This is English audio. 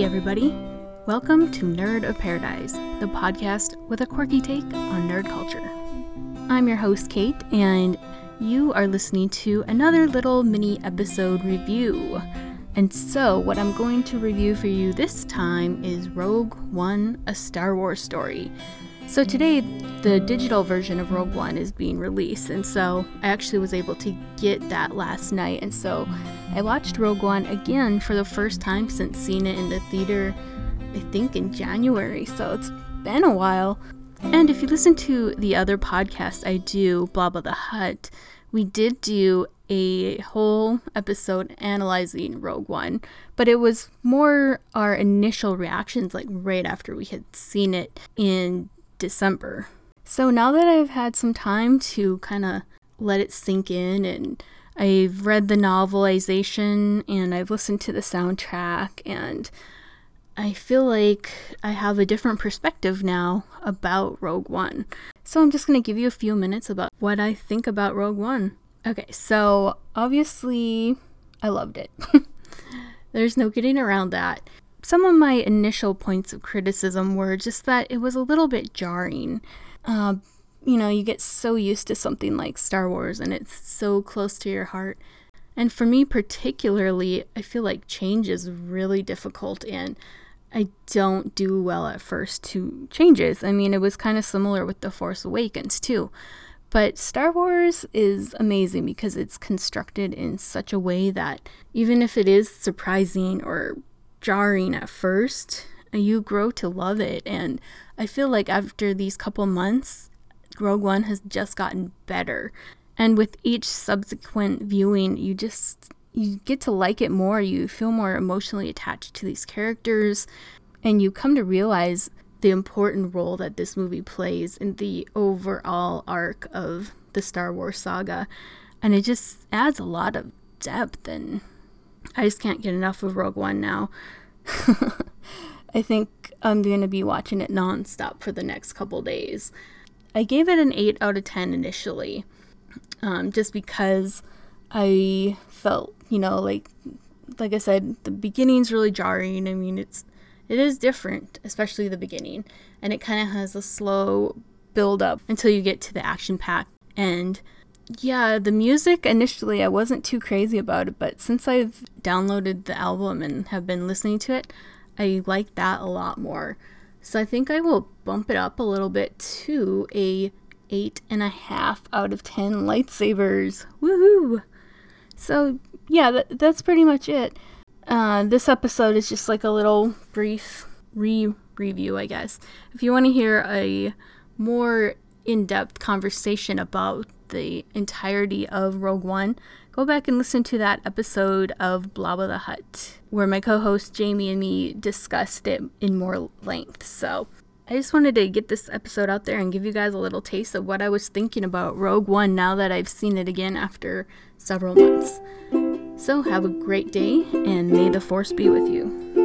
everybody. Welcome to Nerd of Paradise, the podcast with a quirky take on nerd culture. I'm your host, Kate, and you are listening to another little mini episode review. And so, what I'm going to review for you this time is Rogue One, a Star Wars story. So, today, the digital version of Rogue One is being released, and so I actually was able to get that last night. And so, I watched Rogue One again for the first time since seeing it in the theater, I think in January, so it's been a while. And if you listen to the other podcast I do, Blah Blah the Hut, we did do a whole episode analyzing Rogue One, but it was more our initial reactions, like right after we had seen it in December. So now that I've had some time to kind of let it sink in and I've read the novelization and I've listened to the soundtrack and I feel like I have a different perspective now about Rogue One. So I'm just going to give you a few minutes about what I think about Rogue One. Okay, so obviously I loved it. There's no getting around that. Some of my initial points of criticism were just that it was a little bit jarring. Uh, you know, you get so used to something like Star Wars and it's so close to your heart. And for me, particularly, I feel like change is really difficult and I don't do well at first to changes. I mean, it was kind of similar with The Force Awakens, too. But Star Wars is amazing because it's constructed in such a way that even if it is surprising or jarring at first, you grow to love it. And I feel like after these couple months, Rogue One has just gotten better. And with each subsequent viewing, you just you get to like it more. You feel more emotionally attached to these characters, and you come to realize the important role that this movie plays in the overall arc of the Star Wars saga. And it just adds a lot of depth, and I just can't get enough of Rogue One now. I think I'm going to be watching it nonstop for the next couple days. I gave it an 8 out of 10 initially, um, just because I felt, you know, like like I said, the beginning's really jarring. I mean, it's it is different, especially the beginning, and it kind of has a slow build up until you get to the action pack. And yeah, the music initially I wasn't too crazy about it, but since I've downloaded the album and have been listening to it, I like that a lot more. So I think I will bump it up a little bit to a eight and a half out of ten lightsabers. Woohoo! So yeah, that, that's pretty much it. Uh, this episode is just like a little brief re review, I guess. If you want to hear a more in depth conversation about the entirety of Rogue One, go back and listen to that episode of Blah the Hut, where my co host Jamie and me discussed it in more length. So I just wanted to get this episode out there and give you guys a little taste of what I was thinking about Rogue One now that I've seen it again after several months. So have a great day, and may the Force be with you.